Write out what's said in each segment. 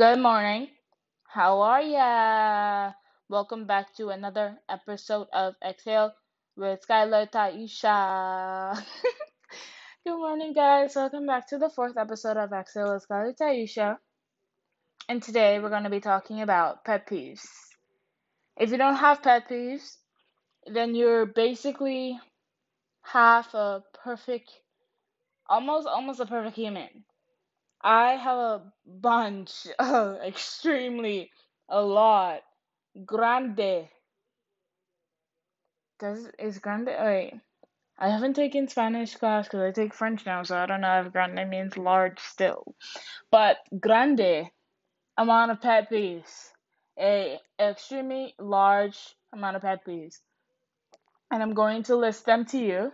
Good morning. How are ya? Welcome back to another episode of Exhale with Skylar Taisha. Good morning, guys. Welcome back to the fourth episode of Exhale with Skylar Taisha. And today we're going to be talking about pet peeves. If you don't have pet peeves, then you're basically half a perfect, almost almost a perfect human. I have a bunch, uh, extremely, a lot, grande. Does is grande? Wait, I haven't taken Spanish class because I take French now, so I don't know if grande means large still. But grande amount of pet peeves, a extremely large amount of pet peeves, and I'm going to list them to you,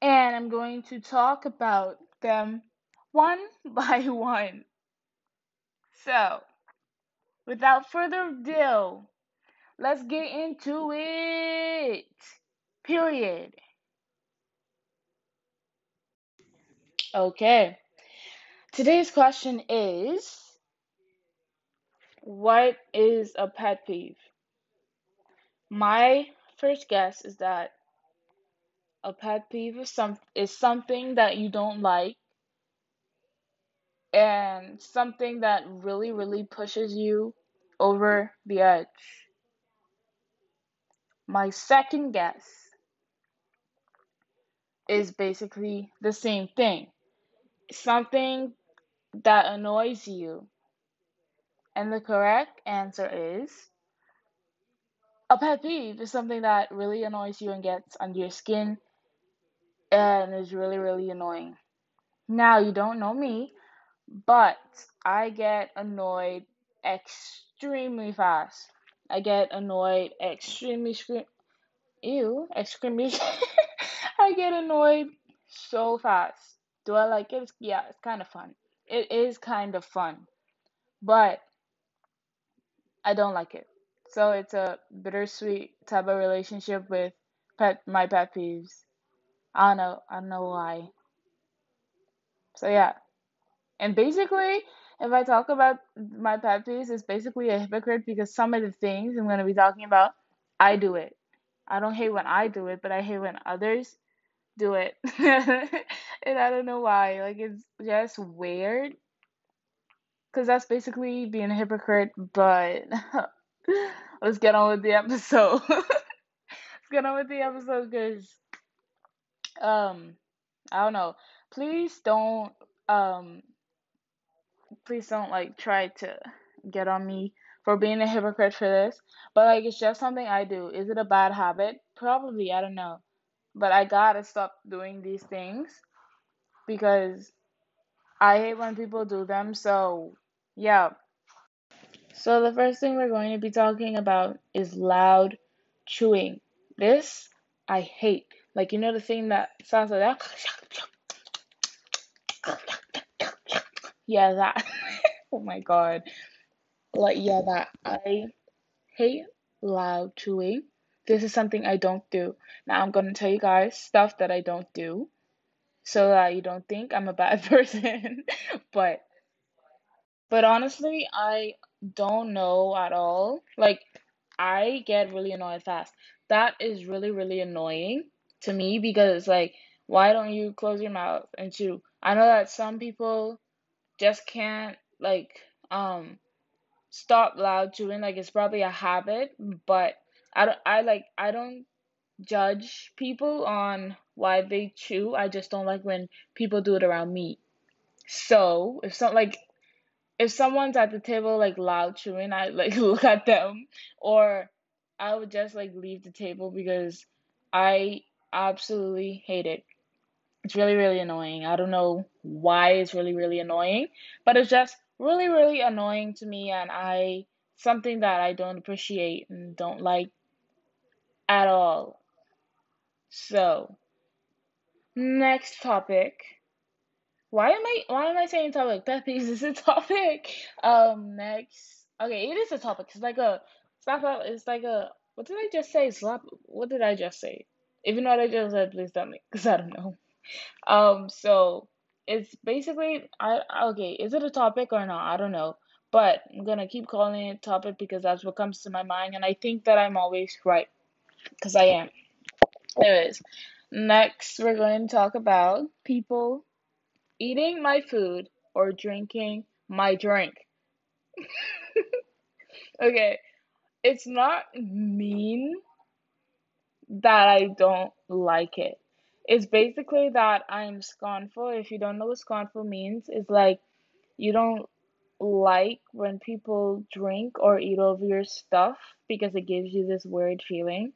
and I'm going to talk about them one by one. So, without further ado, let's get into it. Period. Okay. Today's question is What is a pet peeve? My first guess is that a pet peeve is, some, is something that you don't like and something that really, really pushes you over the edge. My second guess is basically the same thing something that annoys you. And the correct answer is a pet peeve is something that really annoys you and gets under your skin and is really, really annoying. Now, you don't know me, but I get annoyed extremely fast. I get annoyed extremely scream ew, extremely I get annoyed so fast. Do I like it? Yeah, it's kind of fun. It is kind of fun. But I don't like it. So it's a bittersweet type of relationship with pet my pet peeves. I don't know. I don't know why. So yeah. And basically, if I talk about my pet peeves, it's basically a hypocrite because some of the things I'm gonna be talking about, I do it. I don't hate when I do it, but I hate when others do it. and I don't know why. Like it's just weird. Cause that's basically being a hypocrite, but let's get on with the episode. let's get on with the episode because um I don't know. Please don't um please don't like try to get on me for being a hypocrite for this. But like it's just something I do. Is it a bad habit? Probably, I don't know. But I gotta stop doing these things because I hate when people do them. So yeah. So the first thing we're going to be talking about is loud chewing. This I hate. Like you know the thing that sounds like that. Yeah, that. oh my god. Like yeah, that I hate loud chewing. This is something I don't do. Now I'm gonna tell you guys stuff that I don't do so that you don't think I'm a bad person. but but honestly, I don't know at all. Like I get really annoyed fast. That is really really annoying to me because like why don't you close your mouth and chew? I know that some people just can't like um stop loud chewing like it's probably a habit, but I don't I like I don't judge people on why they chew. I just don't like when people do it around me. So, if some like if someone's at the table like loud chewing, I like look at them or I would just like leave the table because I absolutely hate it. It's really really annoying. I don't know why it's really really annoying, but it's just really really annoying to me and I something that I don't appreciate and don't like at all. So, next topic. Why am I why am I saying topic? Pet peeves is a topic. Um, next. Okay, it is a topic. It's like a slap. It's like a what did I just say? Slap. What did I just say? If you know what I just said, please tell me, cause I don't know. Um, so it's basically I okay. Is it a topic or not? I don't know. but I'm gonna keep calling it topic because that's what comes to my mind, and I think that I'm always right because I am. Anyways, next we're going to talk about people eating my food or drinking my drink. okay, it's not mean that I don't like it. It's basically that I'm scornful. If you don't know what scornful means, it's like you don't like when people drink or eat over your stuff because it gives you this weird feeling.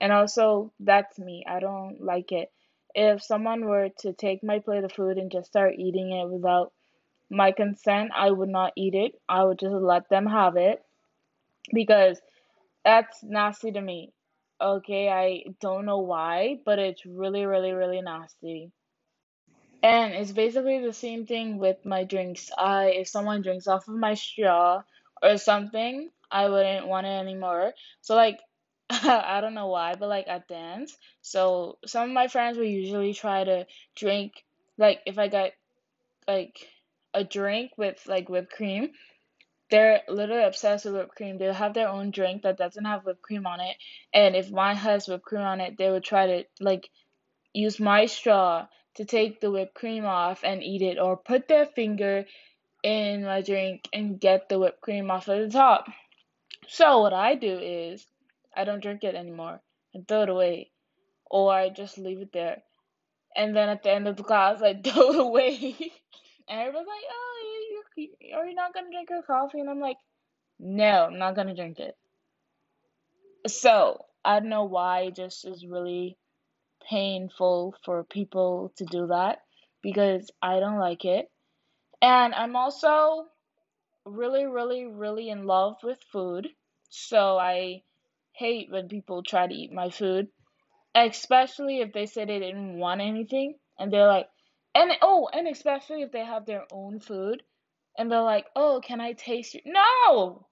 And also, that's me. I don't like it. If someone were to take my plate of food and just start eating it without my consent, I would not eat it. I would just let them have it because that's nasty to me. Okay, I don't know why, but it's really, really, really nasty. And it's basically the same thing with my drinks. I if someone drinks off of my straw or something, I wouldn't want it anymore. So like I don't know why, but like at dance, so some of my friends will usually try to drink like if I got like a drink with like whipped cream, they're literally obsessed with whipped cream. They'll have their own drink that doesn't have whipped cream on it, and if mine has whipped cream on it, they would try to like use my straw to take the whipped cream off and eat it, or put their finger in my drink and get the whipped cream off of the top. So what I do is I don't drink it anymore and throw it away, or I just leave it there. And then at the end of the class, I throw it away. and everybody's like, "Oh, are you not gonna drink your coffee?" And I'm like, "No, I'm not gonna drink it." So I don't know why it just is really painful for people to do that because I don't like it. And I'm also really, really, really in love with food. So I hate when people try to eat my food, especially if they say they didn't want anything and they're like, and oh, and especially if they have their own food and they're like, oh, can I taste you? No!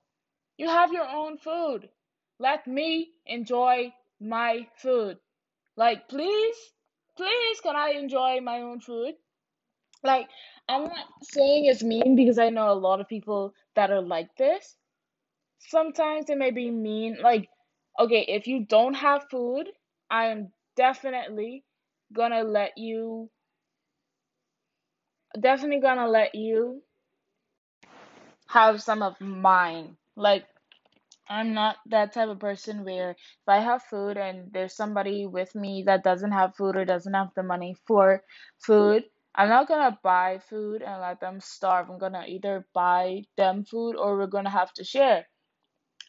You have your own food. Let me enjoy my food. Like, please, please, can I enjoy my own food? Like, I'm not saying it's mean because I know a lot of people that are like this. Sometimes it may be mean. Like, okay, if you don't have food, I am definitely gonna let you, definitely gonna let you have some of mine. Like, I'm not that type of person where if I have food and there's somebody with me that doesn't have food or doesn't have the money for food, I'm not gonna buy food and let them starve. I'm gonna either buy them food or we're gonna have to share.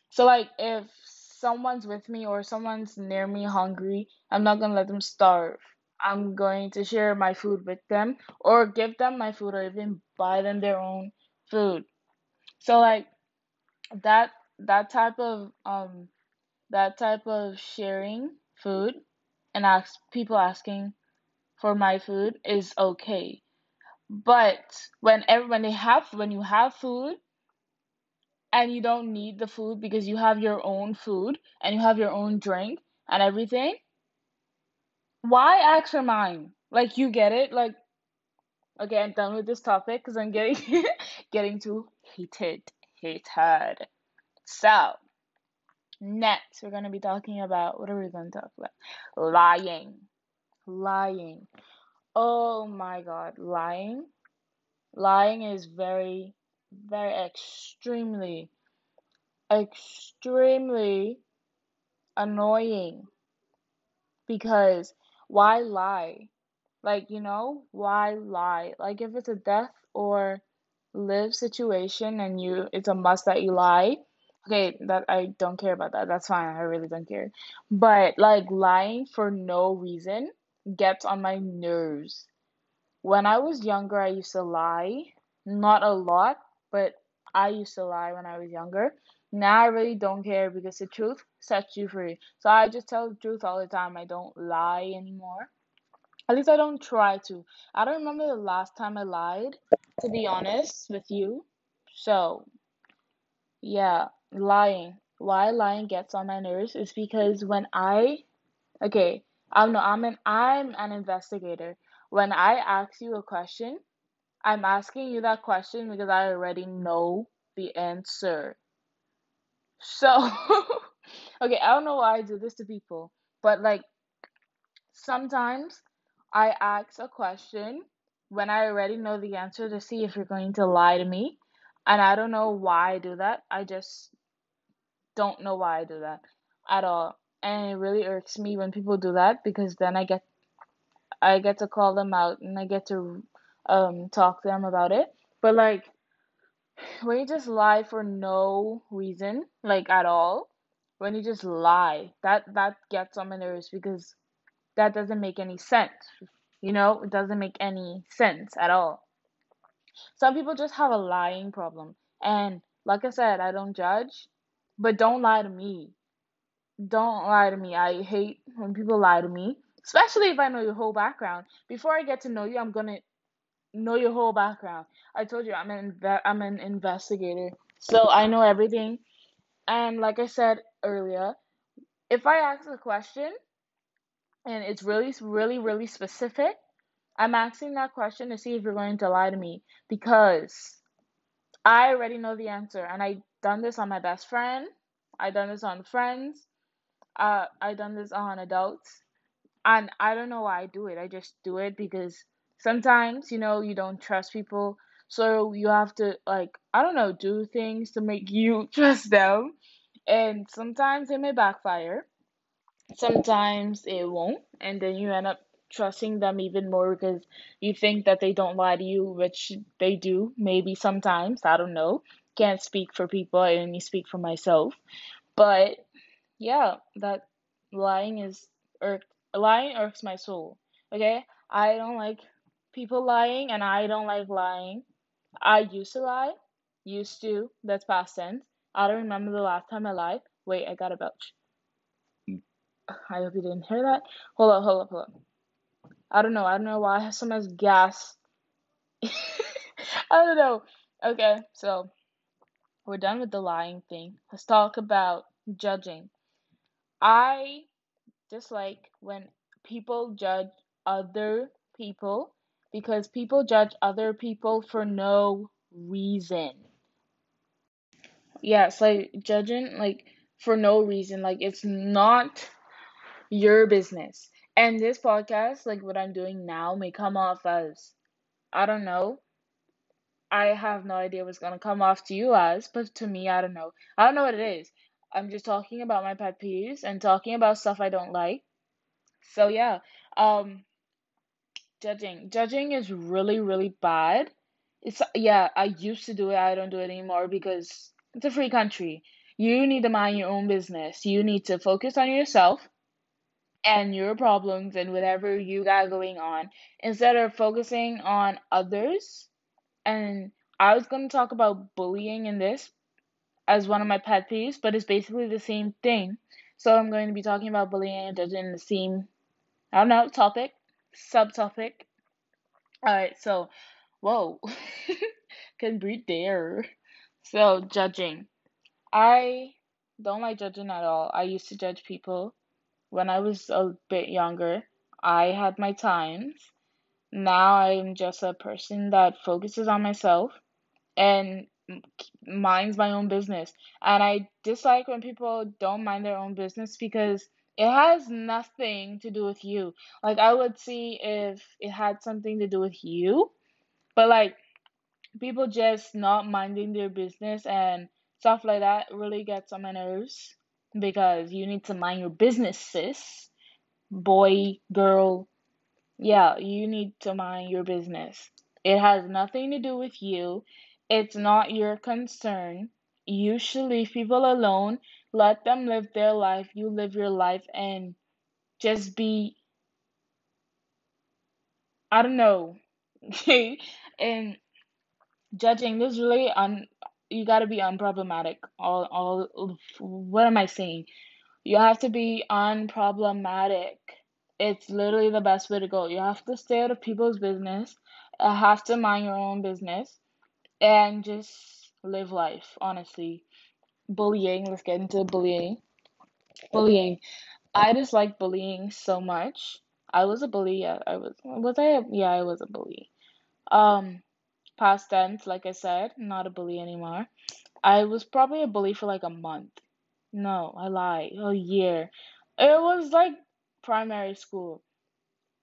So like if someone's with me or someone's near me hungry, I'm not gonna let them starve. I'm going to share my food with them or give them my food or even buy them their own food. So like that that type of um that type of sharing food and ask people asking for my food is okay. But when every, when they have when you have food and you don't need the food because you have your own food and you have your own drink and everything, why ask for mine? Like you get it? Like okay, I'm done with this topic because I'm getting getting too heated, heated. So next we're gonna be talking about what are we gonna talk about? Lying, lying. Oh my God, lying. Lying is very, very extremely, extremely annoying because why lie? Like, you know, why lie? Like, if it's a death or live situation and you, it's a must that you lie. Okay, that I don't care about that. That's fine. I really don't care. But like lying for no reason gets on my nerves. When I was younger, I used to lie. Not a lot, but I used to lie when I was younger. Now I really don't care because the truth sets you free. So I just tell the truth all the time. I don't lie anymore. At least I don't try to. I don't remember the last time I lied, to be honest with you. So, yeah, lying. Why lying gets on my nerves is because when I, okay, I'm no, I'm an I'm an investigator. When I ask you a question, I'm asking you that question because I already know the answer. So, okay, I don't know why I do this to people, but like sometimes I ask a question when I already know the answer to see if you're going to lie to me. And I don't know why I do that. I just don't know why I do that at all. And it really irks me when people do that because then I get I get to call them out and I get to um talk to them about it. But like when you just lie for no reason, like at all, when you just lie, that that gets on my nerves because that doesn't make any sense. You know, it doesn't make any sense at all. Some people just have a lying problem. And like I said, I don't judge, but don't lie to me. Don't lie to me. I hate when people lie to me, especially if I know your whole background. Before I get to know you, I'm gonna know your whole background. I told you I'm an I'm an investigator, so I know everything. And like I said earlier, if I ask a question and it's really, really, really specific, I'm asking that question to see if you're going to lie to me because I already know the answer, and I done this on my best friend. I done this on friends. Uh, I done this on adults, and I don't know why I do it. I just do it because sometimes you know you don't trust people, so you have to like I don't know do things to make you trust them, and sometimes it may backfire. Sometimes it won't, and then you end up trusting them even more because you think that they don't lie to you, which they do, maybe sometimes. I don't know. Can't speak for people, I only speak for myself. But yeah, that lying is irk lying irks my soul. Okay? I don't like people lying and I don't like lying. I used to lie. Used to. That's past tense. I don't remember the last time I lied. Wait, I got a belch. I hope you didn't hear that. Hold up, hold up, hold up. I don't know. I don't know why I have so much gas. I don't know. Okay, so we're done with the lying thing. Let's talk about judging. I dislike when people judge other people because people judge other people for no reason. Yeah, it's like judging like for no reason. Like it's not your business. And this podcast, like what I'm doing now, may come off as I don't know. I have no idea what's gonna come off to you as, but to me, I don't know. I don't know what it is. I'm just talking about my pet peeves and talking about stuff I don't like. So yeah, um, judging. Judging is really, really bad. It's yeah, I used to do it. I don't do it anymore because it's a free country. You need to mind your own business. You need to focus on yourself and your problems and whatever you got going on instead of focusing on others. And I was going to talk about bullying in this as one of my pet peeves, but it's basically the same thing. So I'm going to be talking about bullying in the same, I don't know, topic, subtopic. Alright, so, whoa, can breathe there. So, judging. I don't like judging at all. I used to judge people when I was a bit younger. I had my times. Now I'm just a person that focuses on myself and minds my own business. And I dislike when people don't mind their own business because it has nothing to do with you. Like I would see if it had something to do with you, but like people just not minding their business and stuff like that really gets on my nerves because you need to mind your business, sis. Boy, girl, yeah, you need to mind your business. It has nothing to do with you. It's not your concern. You should leave people alone. Let them live their life. You live your life and just be, I don't know. and judging this really un you got to be unproblematic. All all what am I saying? You have to be unproblematic. It's literally the best way to go. You have to stay out of people's business. You have to mind your own business and just live life, honestly. Bullying, let's get into bullying. Bullying. I dislike bullying so much. I was a bully. Yeah, I was. Was I? A, yeah, I was a bully. Um, past tense, like I said, not a bully anymore. I was probably a bully for like a month. No, I lie. A year. It was like primary school.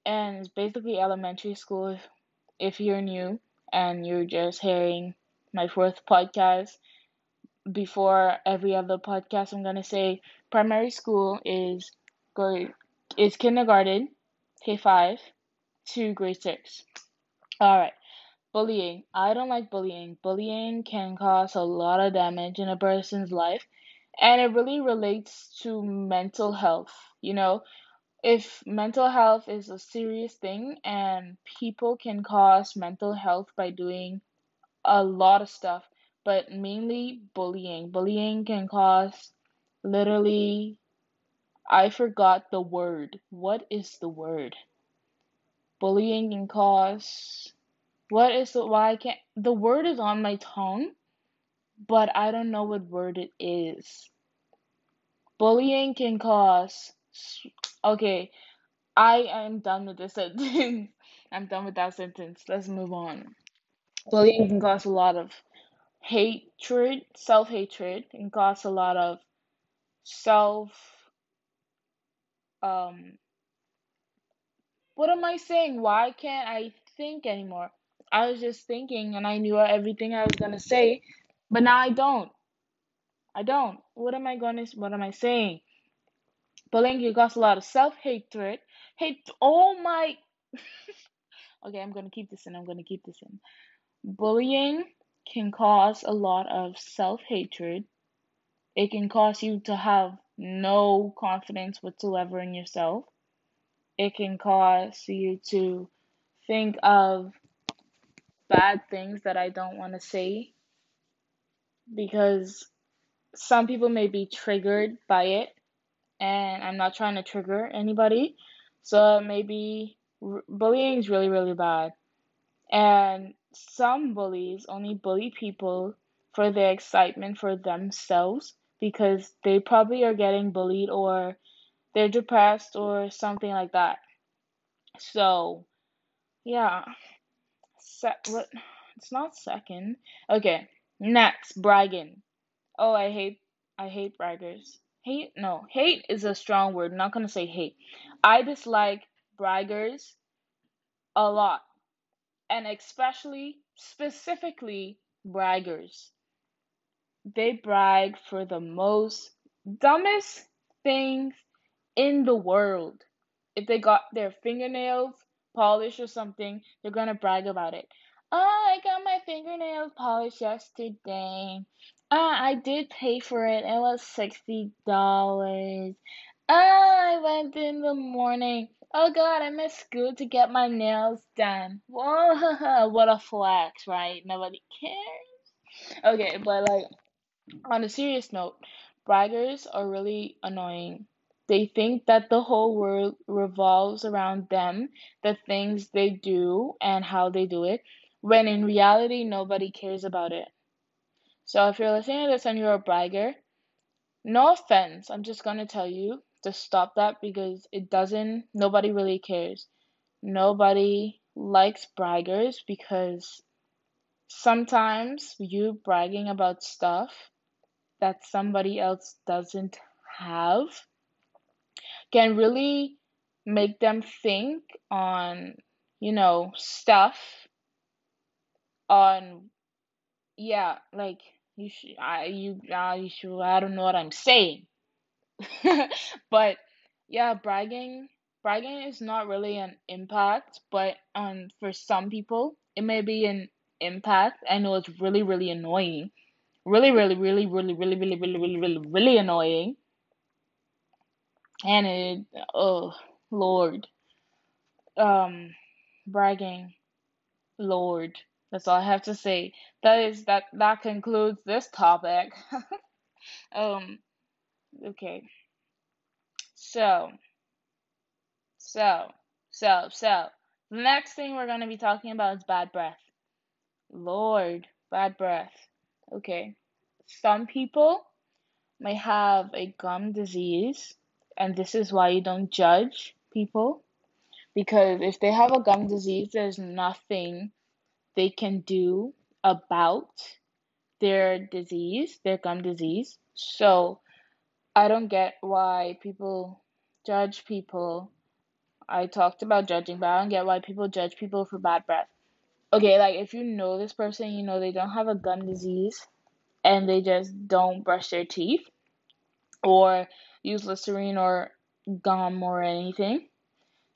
And it's basically elementary school if, you're new and you're just hearing my fourth podcast. Before every other podcast, I'm gonna say primary school is grade is kindergarten, K five, to grade six. All right. Bullying. I don't like bullying. Bullying can cause a lot of damage in a person's life, and it really relates to mental health. You know, if mental health is a serious thing, and people can cause mental health by doing a lot of stuff, but mainly bullying. Bullying can cause literally, I forgot the word. What is the word? Bullying can cause what is the why I can't the word is on my tongue, but I don't know what word it is. Bullying can cause okay, I am done with this sentence. I'm done with that sentence. Let's move on. Bullying can cause a lot of hatred, self hatred, and cause a lot of self um what am I saying? Why can't I think anymore? I was just thinking and I knew everything I was gonna say, but now I don't. I don't. What am I gonna what am I saying? Bullying can cause a lot of self hatred. Hate oh my Okay, I'm gonna keep this in, I'm gonna keep this in. Bullying can cause a lot of self hatred. It can cause you to have no confidence whatsoever in yourself. It can cause you to think of bad things that I don't want to say because some people may be triggered by it, and I'm not trying to trigger anybody. So maybe r- bullying is really, really bad. And some bullies only bully people for their excitement for themselves because they probably are getting bullied or they're depressed or something like that. So, yeah, se- what? It's not second. Okay, next, bragging. Oh, I hate I hate braggers. Hate? No, hate is a strong word. I'm not gonna say hate. I dislike braggers a lot, and especially specifically braggers. They brag for the most dumbest things in the world. If they got their fingernails polished or something, they're gonna brag about it. Oh, I got my fingernails polished yesterday. Ah, I did pay for it. It was sixty dollars. Ah, I went in the morning. Oh God, I missed school to get my nails done. Whoa, what a flex, right? Nobody cares. Okay, but like on a serious note, braggers are really annoying. They think that the whole world revolves around them, the things they do, and how they do it, when in reality, nobody cares about it. So if you're listening to this and you're a bragger, no offense, I'm just gonna tell you to stop that because it doesn't, nobody really cares. Nobody likes braggers because sometimes you bragging about stuff that somebody else doesn't have can really make them think on, you know, stuff on yeah, like you should I you uh, you should I don't know what I'm saying. But yeah, bragging bragging is not really an impact, but um for some people it may be an impact. I know it's really really annoying. Really really really really really really really really really really annoying. And it oh Lord. Um bragging. Lord. That's all I have to say. That is that that concludes this topic. Um okay. So, so, so, so. The next thing we're going to be talking about is bad breath. Lord, bad breath. Okay. Some people may have a gum disease, and this is why you don't judge people. Because if they have a gum disease, there's nothing they can do about their disease, their gum disease. So I don't get why people judge people. I talked about judging, but I don't get why people judge people for bad breath. Okay, like if you know this person, you know they don't have a gum disease and they just don't brush their teeth or use Listerine or gum or anything.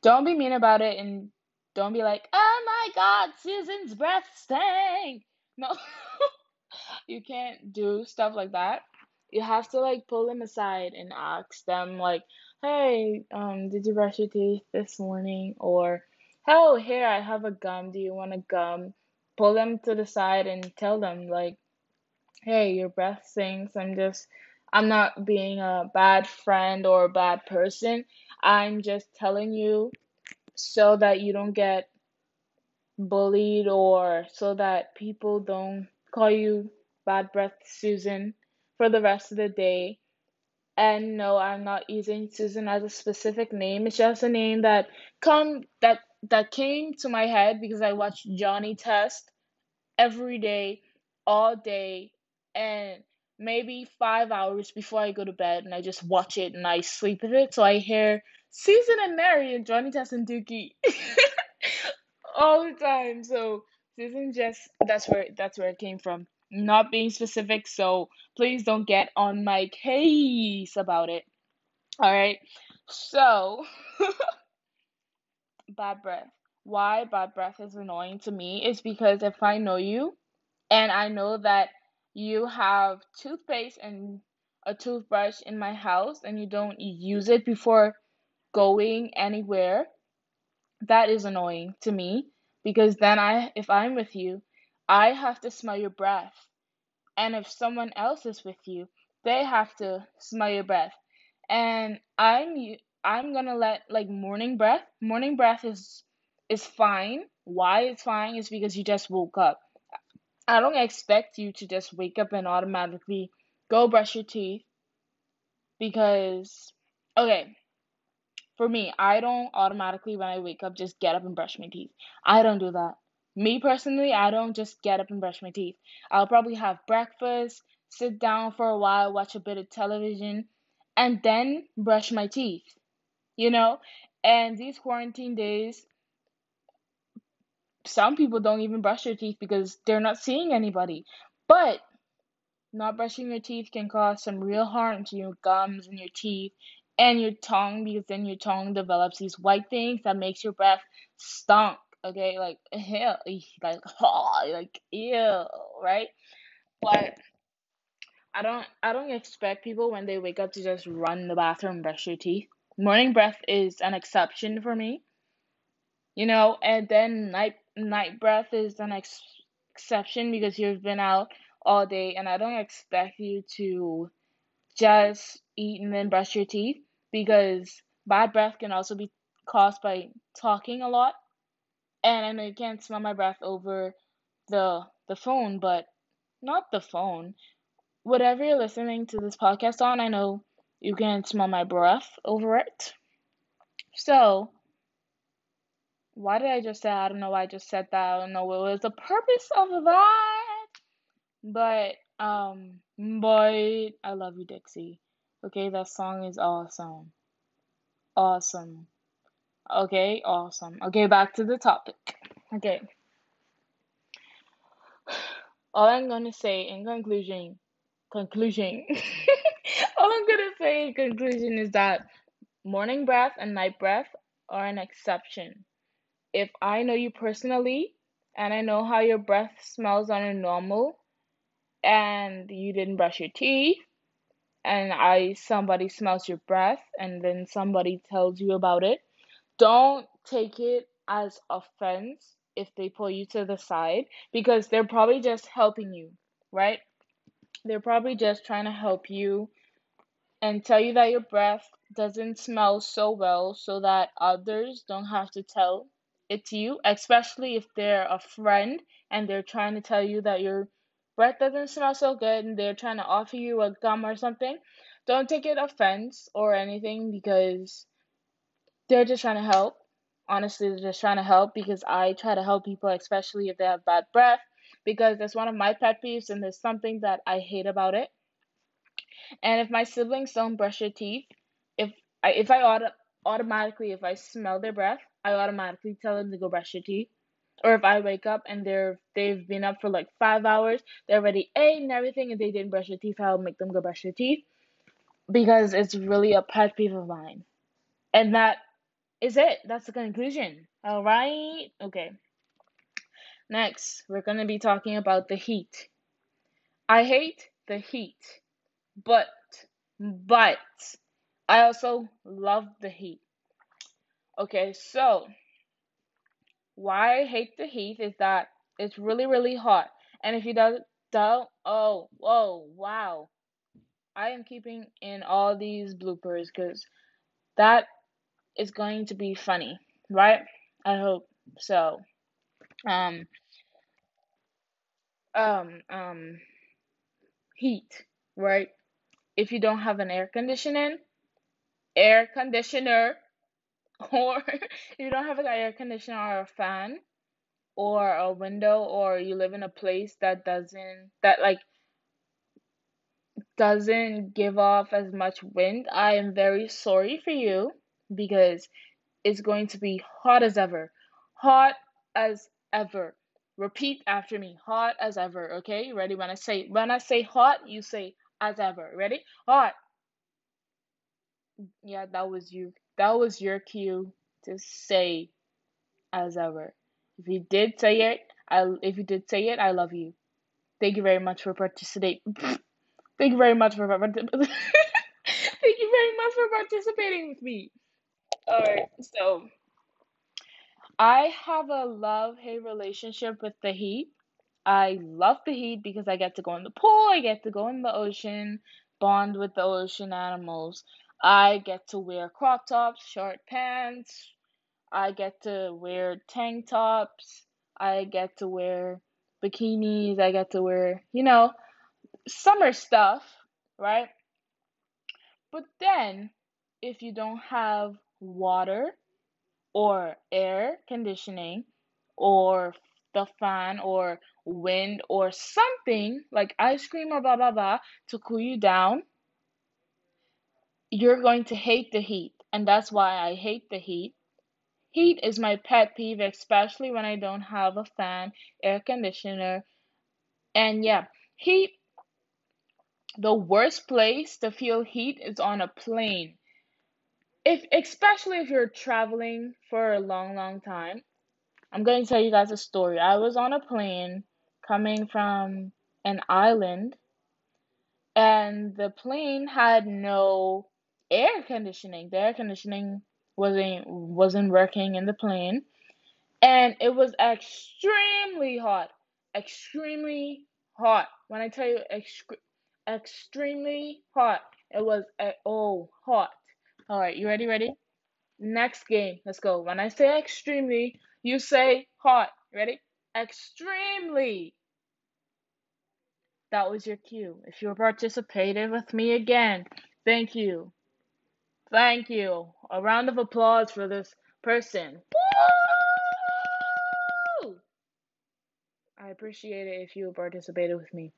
Don't be mean about it and don't be like, oh my god, Susan's breath stank. No, you can't do stuff like that. You have to like pull them aside and ask them like, hey, um, did you brush your teeth this morning? Or, oh, here I have a gum. Do you want a gum? Pull them to the side and tell them like, hey, your breath stinks. I'm just, I'm not being a bad friend or a bad person. I'm just telling you so that you don't get bullied or so that people don't call you bad breath Susan for the rest of the day. And no, I'm not using Susan as a specific name. It's just a name that come that that came to my head because I watched Johnny Test every day, all day, and maybe five hours before I go to bed, and I just watch it and I sleep with it. So I hear Susan and Mary and Johnny Test and Dukey all the time. So Susan just that's where that's where it came from. Not being specific, so please don't get on my case about it. All right. So bad breath. Why bad breath is annoying to me is because if I know you and I know that you have toothpaste and a toothbrush in my house and you don't use it before going anywhere, that is annoying to me because then I if I'm with you, I have to smell your breath. And if someone else is with you, they have to smell your breath. And I'm I'm going to let like morning breath. Morning breath is is fine. Why it's fine is because you just woke up. I don't expect you to just wake up and automatically go brush your teeth because okay, for me, I don't automatically when I wake up just get up and brush my teeth. I don't do that. Me personally, I don't just get up and brush my teeth. I'll probably have breakfast, sit down for a while, watch a bit of television, and then brush my teeth. You know? And these quarantine days, some people don't even brush their teeth because they're not seeing anybody. But not brushing your teeth can cause some real harm to your gums and your teeth and your tongue because then your tongue develops these white things that makes your breath stunk. Okay, like hell, like oh, like ew, right? But I don't I don't expect people when they wake up to just run the bathroom brush their teeth. Morning breath is an exception for me. You know, and then night night breath is an ex- exception because you've been out all day and I don't expect you to just eat and then brush your teeth because bad breath can also be caused by talking a lot. And I know you can't smell my breath over the the phone, but not the phone. Whatever you're listening to this podcast on, I know you can smell my breath over it. So, why did I just say I don't know why I just said that. I don't know what was the purpose of that. But um but I love you, Dixie. Okay, that song is awesome. Awesome. Okay, awesome. Okay, back to the topic. Okay. All I'm gonna say in conclusion conclusion all I'm gonna say in conclusion is that morning breath and night breath are an exception. If I know you personally and I know how your breath smells on a normal and you didn't brush your teeth and I somebody smells your breath and then somebody tells you about it, don't take it as offense if they pull you to the side because they're probably just helping you, right? They're probably just trying to help you and tell you that your breath doesn't smell so well so that others don't have to tell it to you, especially if they're a friend and they're trying to tell you that your breath doesn't smell so good and they're trying to offer you a gum or something, don't take it offense or anything because they're just trying to help. honestly they're just trying to help because I try to help people, especially if they have bad breath, because that's one of my pet peeves and there's something that I hate about it. And if my siblings don't brush their teeth, if I if I auto, automatically if I smell their breath, I automatically tell them to go brush their teeth. Or if I wake up and they're they've been up for like five hours, they're already ate and everything, and they didn't brush their teeth, I'll make them go brush their teeth because it's really a pet peeve of mine. And that is it. That's the conclusion. All right. Okay. Next, we're to be talking about the heat. I hate the heat, but, but, I also love the heat. Okay, so why I hate the heat is that it's really, really hot. And if you don't, don't, oh, whoa, wow. I am keeping in all these bloopers because that is going to be funny, right? I hope so. Um, um, um, heat, right? If you don't have an air conditioning, air conditioner, or you don't have an air conditioner or a fan or a window or you live in a place that doesn't that like doesn't give off as much wind, I am very sorry for you because it's going to be hot as ever. Hot as ever. Repeat after me. Hot as ever. Okay? Ready? When I say when I say hot, you say as ever. Ready? Hot. Yeah, that was you. That was your cue to say as ever. If you did say it, I if you did say it, I love you. Thank you very much for participating. Thank you very much for Thank you very much for participating with me. Alright, so I have a love hate relationship with the heat. I love the heat because I get to go in the pool, I get to go in the ocean, bond with the ocean animals. I get to wear crop tops, short pants. I get to wear tank tops. I get to wear bikinis. I get to wear, you know, summer stuff, right? But then, if you don't have water or air conditioning or the fan or wind or something like ice cream or blah blah blah to cool you down, you're going to hate the heat. And that's why I hate the heat. Heat is my pet peeve, especially when I don't have a fan, air conditioner. And yeah, heat the worst place to feel heat is on a plane. If especially if you're traveling for a long, long time. I'm going to tell you guys a story. I was on a plane coming from an island and the plane had no air conditioning. The air conditioning wasn't wasn't working in the plane and it was extremely hot. Extremely hot. When I tell you extreme extremely hot. It was uh, oh hot. All right, you ready? Ready? Next game. Let's go. When I say extremely, you say hot. Ready? Extremely. That was your cue. If you participated with me again, thank you. Thank you. A round of applause for this person. Woo! I appreciate it if you participated with me.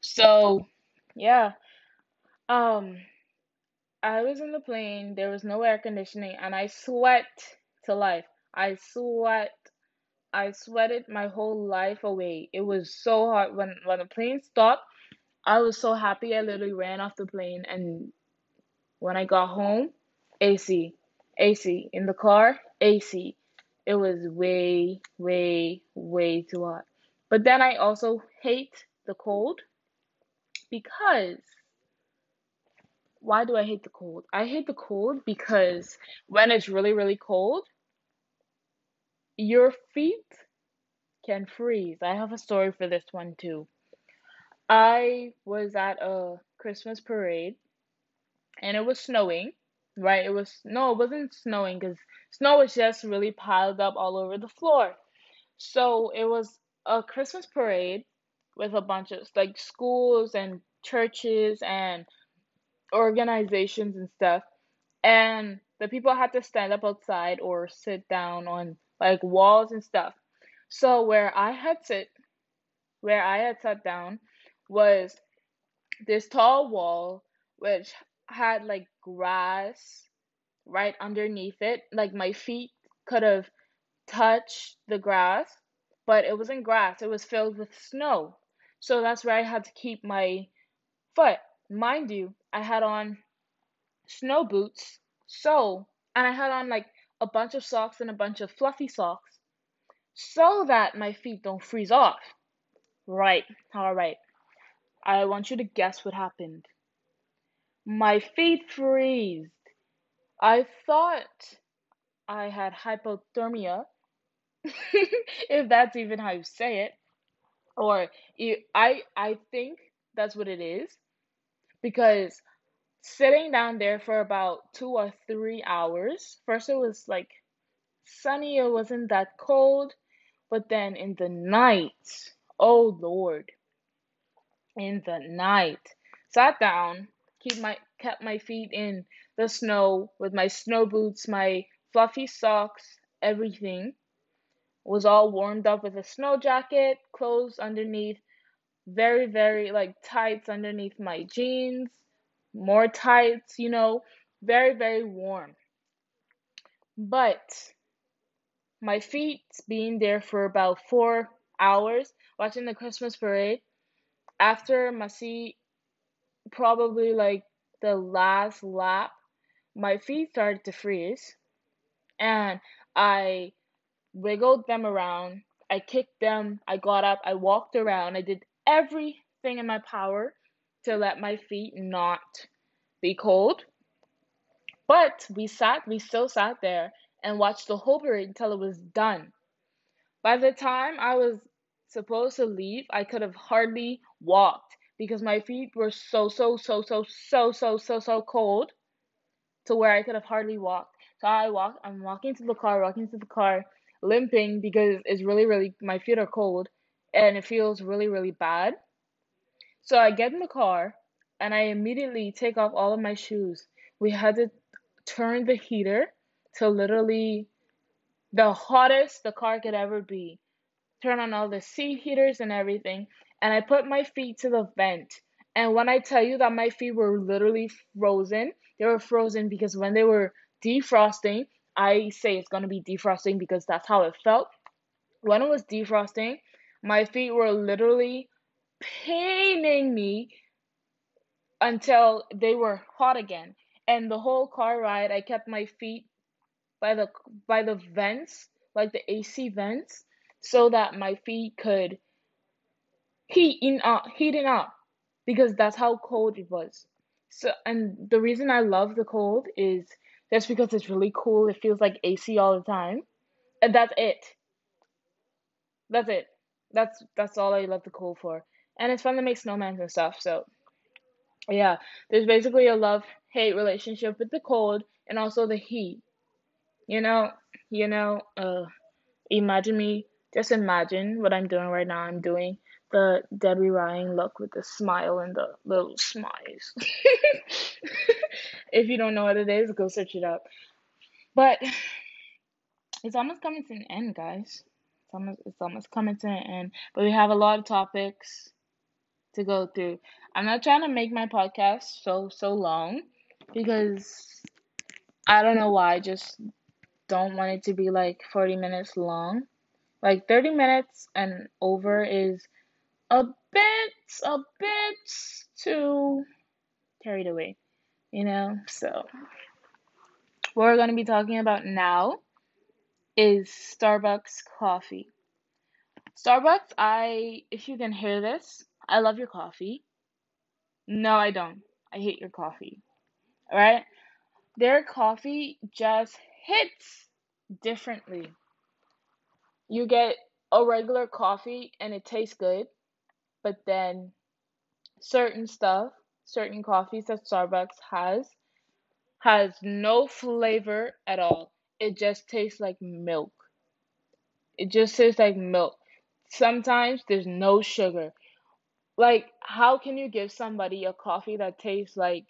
So, yeah. Um, I was in the plane, there was no air conditioning, and I sweat to life. I sweat. I sweated my whole life away. It was so hot when when the plane stopped. I was so happy. I literally ran off the plane, and when I got home, AC, AC in the car, AC. It was way, way, way too hot. But then I also hate the cold because why do I hate the cold? I hate the cold because when it's really, really cold, your feet can freeze. I have a story for this one too. I was at a Christmas parade and it was snowing, right? It was no, it wasn't snowing because snow was just really piled up all over the floor. So it was a Christmas parade with a bunch of like schools and churches and organizations and stuff. And the people had to stand up outside or sit down on like walls and stuff. So where I had sit where I had sat down was this tall wall which had like grass right underneath it. Like my feet could have touched the grass, but it wasn't grass, it was filled with snow. So that's where I had to keep my foot. Mind you, I had on snow boots, so, and I had on like a bunch of socks and a bunch of fluffy socks so that my feet don't freeze off. Right, alright. I want you to guess what happened. My feet freezed. I thought I had hypothermia, if that's even how you say it, or I I think that's what it is, because sitting down there for about two or three hours. First, it was like sunny, it wasn't that cold, but then in the night, oh Lord, in the night, sat down, keep my kept my feet in the snow with my snow boots, my fluffy socks, everything was all warmed up with a snow jacket, clothes underneath, very very like tights underneath my jeans, more tights, you know, very, very warm. But my feet being there for about four hours watching the Christmas parade, after Masi, probably like the last lap, my feet started to freeze. And I wiggled them around. I kicked them. I got up. I walked around. I did everything in my power to let my feet not be cold. But we sat, we still sat there and watched the whole parade until it was done. By the time I was supposed to leave, I could have hardly walked because my feet were so, so, so, so, so, so, so, so cold to where I could have hardly walked. So I walked, I'm walking to the car, walking to the car, limping because it's really, really, my feet are cold and it feels really, really bad. So I get in the car and I immediately take off all of my shoes. We had to turn the heater to literally the hottest the car could ever be. Turn on all the seat heaters and everything. And I put my feet to the vent. And when I tell you that my feet were literally frozen, they were frozen because when they were defrosting, I say it's going to be defrosting because that's how it felt. When it was defrosting, my feet were literally paining me until they were hot again. And the whole car ride, I kept my feet by the by the vents, like the AC vents, so that my feet could heat in up, heating up, because that's how cold it was. So, and the reason I love the cold is just because it's really cool. It feels like AC all the time, and that's it. That's it. That's that's all I love the cold for, and it's fun to make snowmen and stuff. So, yeah, there's basically a love hate relationship with the cold and also the heat. You know, you know, uh, imagine me. Just imagine what I'm doing right now. I'm doing the Debby Ryan look with the smile and the little smiles. if you don't know what it is, go search it up. But it's almost coming to an end, guys. It's almost it's almost coming to an end. But we have a lot of topics to go through. I'm not trying to make my podcast so so long because I don't know why. I just don't want it to be like 40 minutes long. Like 30 minutes and over is a bit a bit too carried away, you know? So what we're going to be talking about now is Starbucks coffee. Starbucks, I if you can hear this, I love your coffee. No, I don't. I hate your coffee. All right? Their coffee just hits differently. You get a regular coffee and it tastes good, but then certain stuff, certain coffees that Starbucks has has no flavor at all. It just tastes like milk. It just tastes like milk. Sometimes there's no sugar. Like, how can you give somebody a coffee that tastes like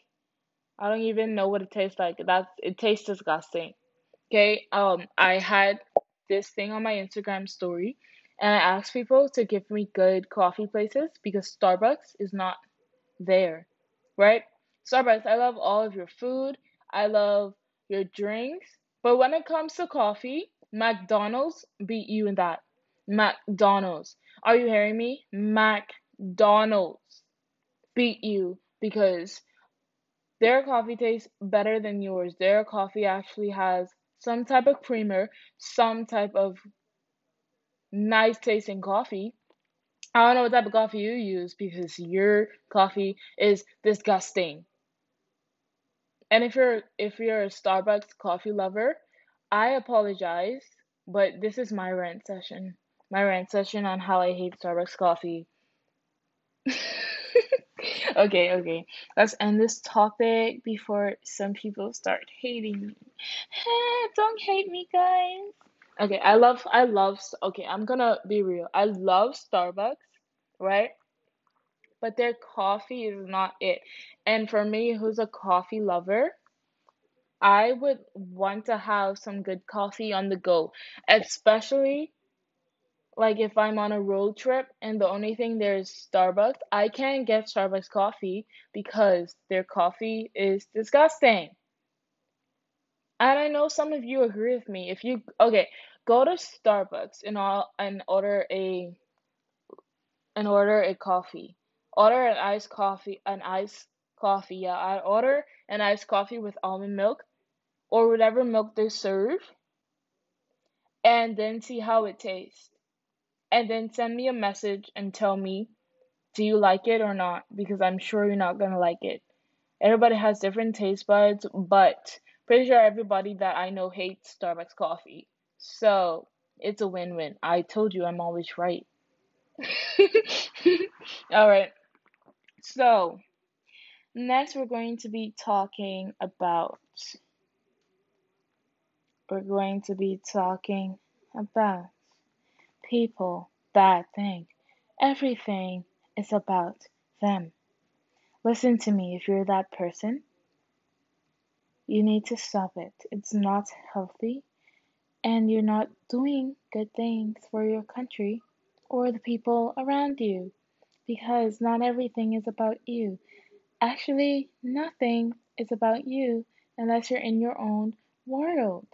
I don't even know what it tastes like. That's it tastes disgusting. Okay, um, I had this thing on my Instagram story, and I asked people to give me good coffee places because Starbucks is not there, right? Starbucks, I love all of your food, I love your drinks, but when it comes to coffee, McDonald's beat you in that. McDonald's. Are you hearing me? McDonald's beat you because their coffee tastes better than yours. Their coffee actually has some type of creamer, some type of nice tasting coffee. I don't know what type of coffee you use because your coffee is disgusting. And if you're if you're a Starbucks coffee lover, I apologize, but this is my rant session. My rant session on how I hate Starbucks coffee. okay, okay. Let's end this topic before some people start hating me. Don't hate me, guys. Okay, I love I love okay, I'm gonna be real. I love Starbucks, right? But their coffee is not it. And for me, who's a coffee lover, I would want to have some good coffee on the go, especially like if I'm on a road trip and the only thing there's Starbucks, I can't get Starbucks coffee because their coffee is disgusting. And I know some of you agree with me. If you okay, go to Starbucks and all and order a and order a coffee. Order an iced coffee, an iced coffee. Yeah, I order an iced coffee with almond milk or whatever milk they serve and then see how it tastes. And then send me a message and tell me, do you like it or not? Because I'm sure you're not gonna like it. Everybody has different taste buds, but pretty sure everybody that I know hates Starbucks coffee. So it's a win win. I told you I'm always right. All right. So, next we're going to be talking about we're going to be talking about people that think everything is about them. Listen to me if you're that person. You need to stop it. It's not healthy and you're not doing good things for your country or the people around you because not everything is about you. Actually, nothing is about you unless you're in your own world.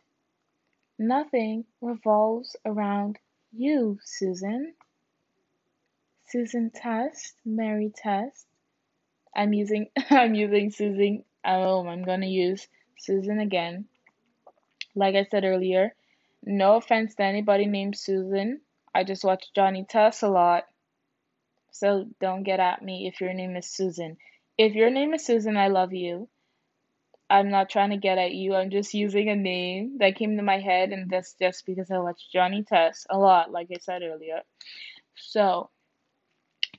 Nothing revolves around you, Susan. Susan Test, Mary Test. I'm using I'm using Susan. Oh, I'm gonna use Susan again. Like I said earlier, no offense to anybody named Susan. I just watch Johnny Test a lot. So don't get at me if your name is Susan. If your name is Susan, I love you. I'm not trying to get at you. I'm just using a name that came to my head, and that's just because I watch Johnny Test a lot, like I said earlier. So,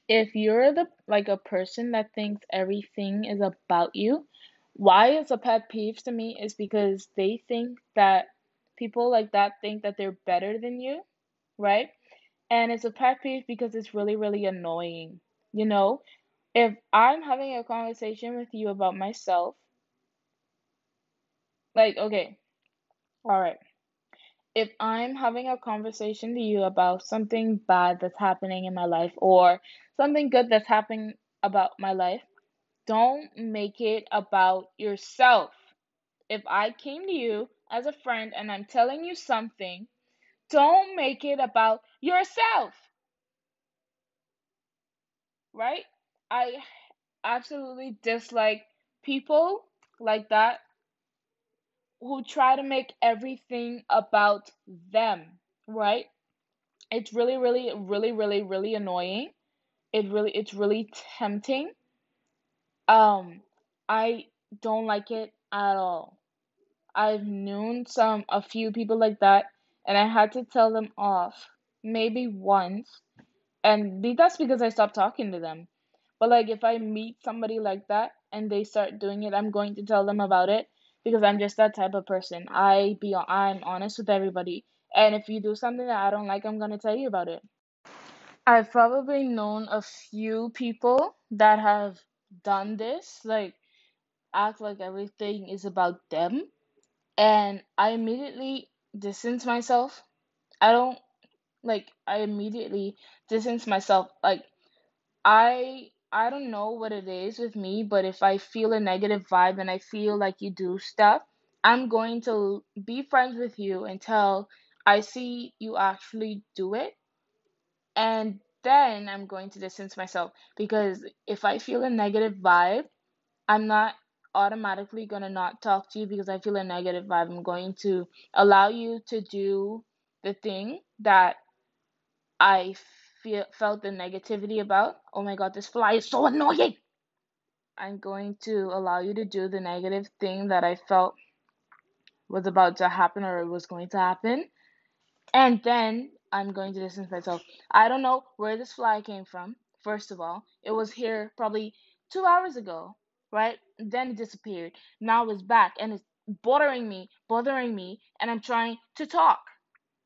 if you're the like a person that thinks everything is about you, why it's a pet peeve to me is because they think that people like that think that they're better than you, right? And it's a pet peeve because it's really, really annoying. You know, if I'm having a conversation with you about myself, like, okay, all right. If I'm having a conversation to you about something bad that's happening in my life or something good that's happening about my life, don't make it about yourself. If I came to you as a friend and I'm telling you something, don't make it about yourself. Right? I absolutely dislike people like that who try to make everything about them, right? It's really, really, really, really, really annoying. It really, it's really tempting. Um, I don't like it at all. I've known some, a few people like that, and I had to tell them off maybe once, and that's because I stopped talking to them. But like if I meet somebody like that and they start doing it, I'm going to tell them about it because I'm just that type of person. I be I'm honest with everybody. And if you do something that I don't like, I'm to tell you about it. I've probably known a few people that have done this. Like act like everything is about them and I immediately distance myself. I don't like I immediately distance myself like I I don't know what it is with me, but if I feel a negative vibe and I feel like you do stuff, I'm going to be friends with you until I see you actually do it. And then I'm going to distance myself because if I feel a negative vibe, I'm not automatically going to not talk to you because I feel a negative vibe. I'm going to allow you to do the thing that I feel felt the negativity about. Oh my god, this fly is so annoying. I'm going to allow you to do the negative thing that I felt was about to happen or was going to happen. And then I'm going to distance myself. I don't know where this fly came from, first of all. It was here probably two hours ago, right? Then it disappeared. Now it's back and it's bothering me, bothering me, and I'm trying to talk.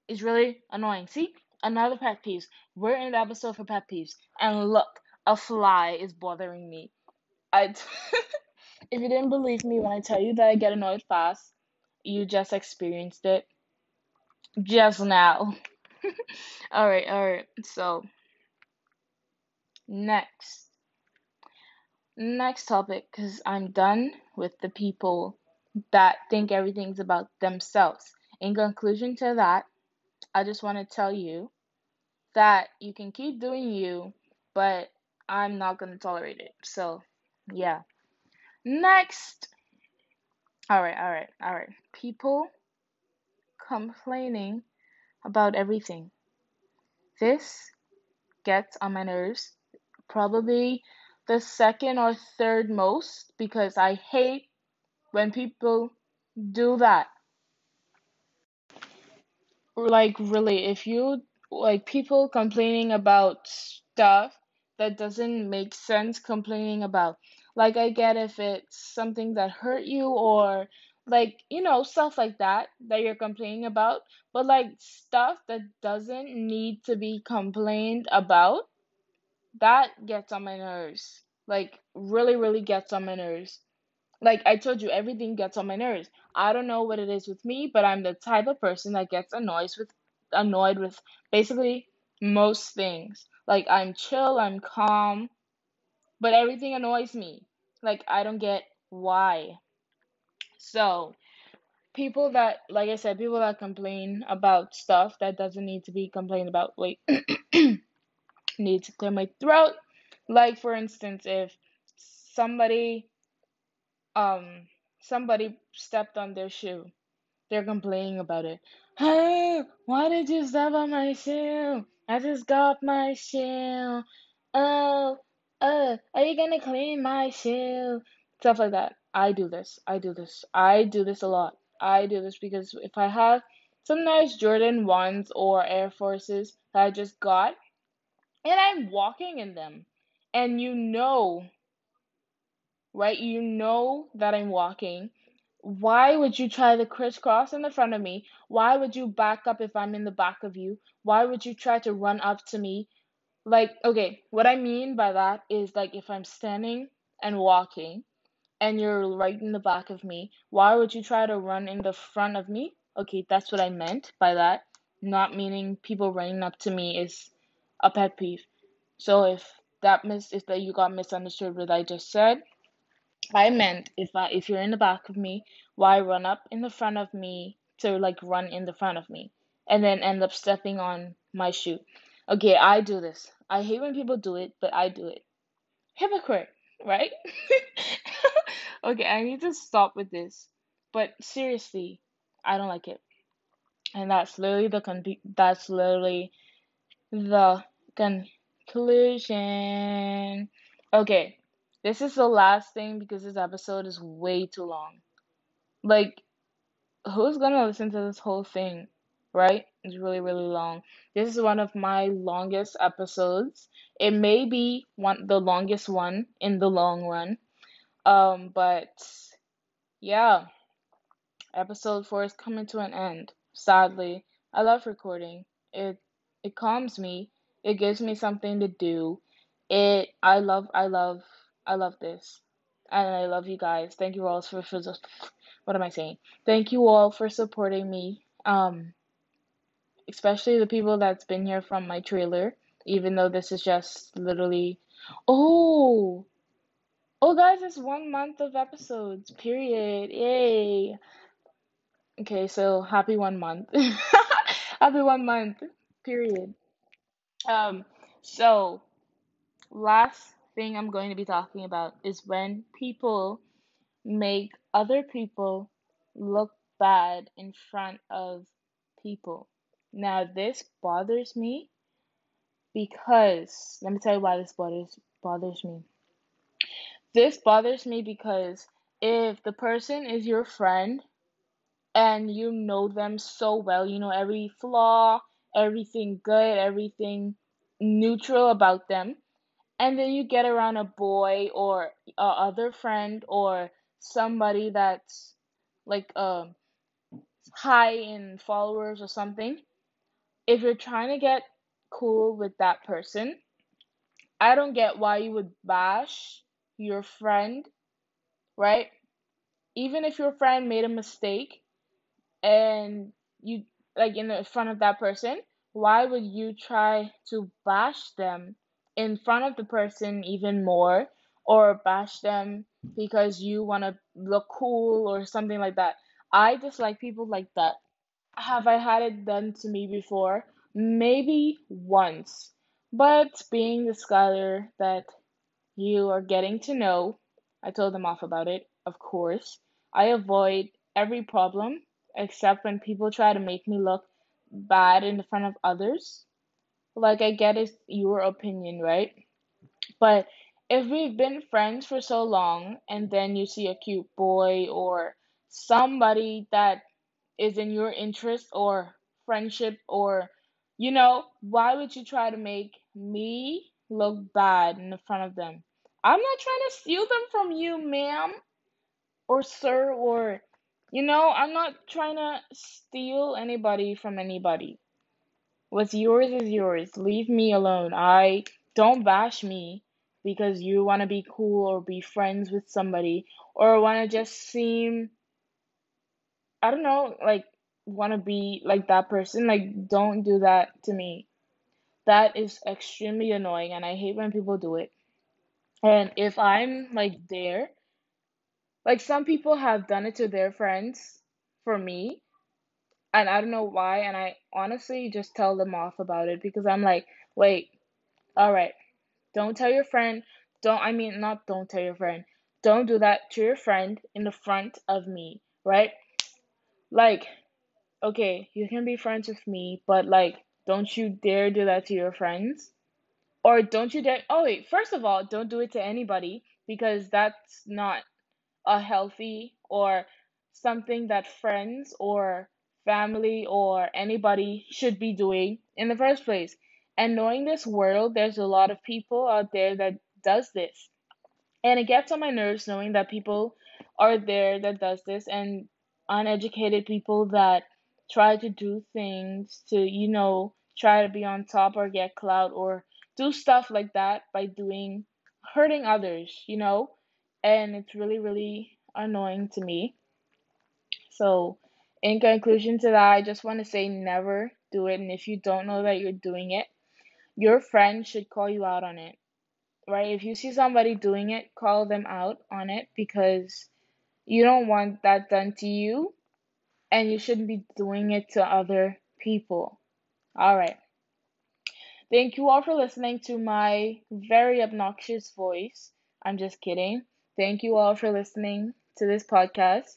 It's really annoying. See? Another pet peeve. We're in the episode for pet peeves. And look, a fly is bothering me. I if you didn't believe me when I tell you that I get annoyed fast, you just experienced it just now. all right, all right. So, next. Next topic cuz I'm done with the people that think everything's about themselves. In conclusion to that, I just want to tell you that you can keep doing you, but I'm not going to tolerate it. So, yeah. Next. All right, all right, all right. People complaining about everything. This gets on my nerves. Probably the second or third most because I hate when people do that. Like, really, if you like people complaining about stuff that doesn't make sense complaining about. Like, I get if it's something that hurt you or like, you know, stuff like that that you're complaining about, but like stuff that doesn't need to be complained about, that gets on my nerves. Like, really, really gets on my nerves. Like I told you, everything gets on my nerves. I don't know what it is with me, but I'm the type of person that gets annoyed with annoyed with basically most things. Like I'm chill, I'm calm, but everything annoys me. Like I don't get why. So, people that like I said, people that complain about stuff that doesn't need to be complained about. Wait. need to clear my throat. Like for instance, if somebody um somebody stepped on their shoe. They're complaining about it. Hey, why did you step on my shoe? I just got my shoe. Oh, uh, are you gonna clean my shoe? Stuff like that. I do this. I do this. I do this a lot. I do this because if I have some nice Jordan 1s or Air Forces that I just got, and I'm walking in them, and you know right? You know that I'm walking. Why would you try to crisscross in the front of me? Why would you back up if I'm in the back of you? Why would you try to run up to me? Like, okay, what I mean by that is like if I'm standing and walking and you're right in the back of me, why would you try to run in the front of me? Okay, that's what I meant by that. Not meaning people running up to me is a pet peeve. So if that mis if that you got misunderstood what I just said, I meant if I if you're in the back of me, why run up in the front of me to like run in the front of me and then end up stepping on my shoe? Okay, I do this. I hate when people do it, but I do it. Hypocrite, right? okay, I need to stop with this. But seriously, I don't like it. And that's literally the con- that's literally the conclusion. Okay, this is the last thing because this episode is way too long. Like, who's gonna listen to this whole thing, right? It's really, really long. This is one of my longest episodes. It may be one the longest one in the long run. Um, but yeah, episode four is coming to an end. Sadly, I love recording. It it calms me. It gives me something to do. It I love I love I love this. and I love you guys. Thank you all for for what am I saying? Thank you all for supporting me. Um, especially the people that's been here from my trailer, even though this is just literally. Oh, oh, guys, it's one month of episodes. Period. Yay. Okay, so happy one month. happy one month. Period. Um, so last thing I'm going to be talking about is when people make other people look bad in front of people. Now, this bothers me because let me tell you why this bothers bothers me. This bothers me because if the person is your friend and you know them so well, you know every flaw, everything good, everything neutral about them, and then you get around a boy or a other friend or somebody that's like uh, high in followers or something if you're trying to get cool with that person i don't get why you would bash your friend right? Even if your friend made a mistake and you like in the front of that person why would you try to bash them in front of the person even more or bash them because you want to look cool or something like that? I dislike people like that. Have i had it done to me before? Maybe once. But being the scholar that you are getting to know. I told them off about it, of course. I avoid every problem except when people try to make me look bad in front of others. Like, I get it's your opinion, right? But if we've been friends for so long and then you see a cute boy or somebody that is in your interest or friendship or you know, why would you try to make me look bad in front of them? I'm not trying to steal them from you, ma'am or sir or you know, I'm not trying to steal anybody from anybody. What's yours is yours. Leave me alone. I don't bash me because you want to be cool or be friends with somebody or want to just seem I don't know, like want to be like that person. Like don't do that to me. That is extremely annoying and I hate when people do it. And if I'm like there, like some people have done it to their friends for me and I don't know why and I honestly just tell them off about it because I'm like, "Wait, all right. Don't tell your friend. Don't I mean not don't tell your friend. Don't do that to your friend in the front of me, right? Like, okay, you can be friends with me, but like don't you dare do that to your friends. Or don't you dare Oh wait, first of all, don't do it to anybody because that's not a healthy or something that friends or family or anybody should be doing in the first place. And knowing this world, there's a lot of people out there that does this. And it gets on my nerves knowing that people are there that does this and uneducated people that try to do things to, you know, try to be on top or get clout or do stuff like that by doing hurting others, you know? And it's really, really annoying to me. So, in conclusion to that, I just want to say never do it. And if you don't know that you're doing it, your friend should call you out on it right? If you see somebody doing it, call them out on it because you don't want that done to you and you shouldn't be doing it to other people. All right. Thank you all for listening to my very obnoxious voice. I'm just kidding. Thank you all for listening to this podcast.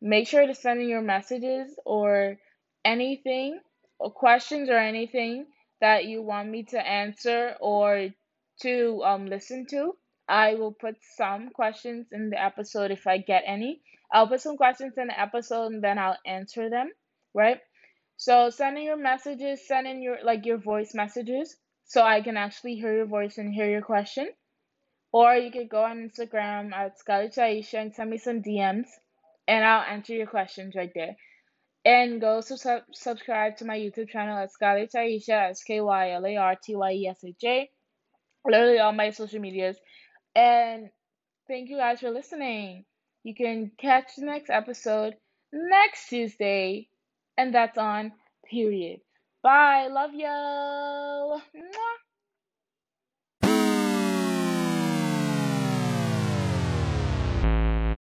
Make sure to send in your messages or anything, or questions or anything that you want me to answer or to um, listen to. I will put some questions in the episode if I get any. I'll put some questions in the episode and then I'll answer them, right? So send in your messages, send in your like your voice messages so I can actually hear your voice and hear your question. Or you could go on Instagram at Skylar Tyesha and send me some DMs and I'll answer your questions right there. And go sub- subscribe to my YouTube channel at Skylar Tyesha, S K Y L A R T Y E S H A literally all my social medias. And Thank you guys for listening. You can catch the next episode next Tuesday, and that's on period. Bye. Love you.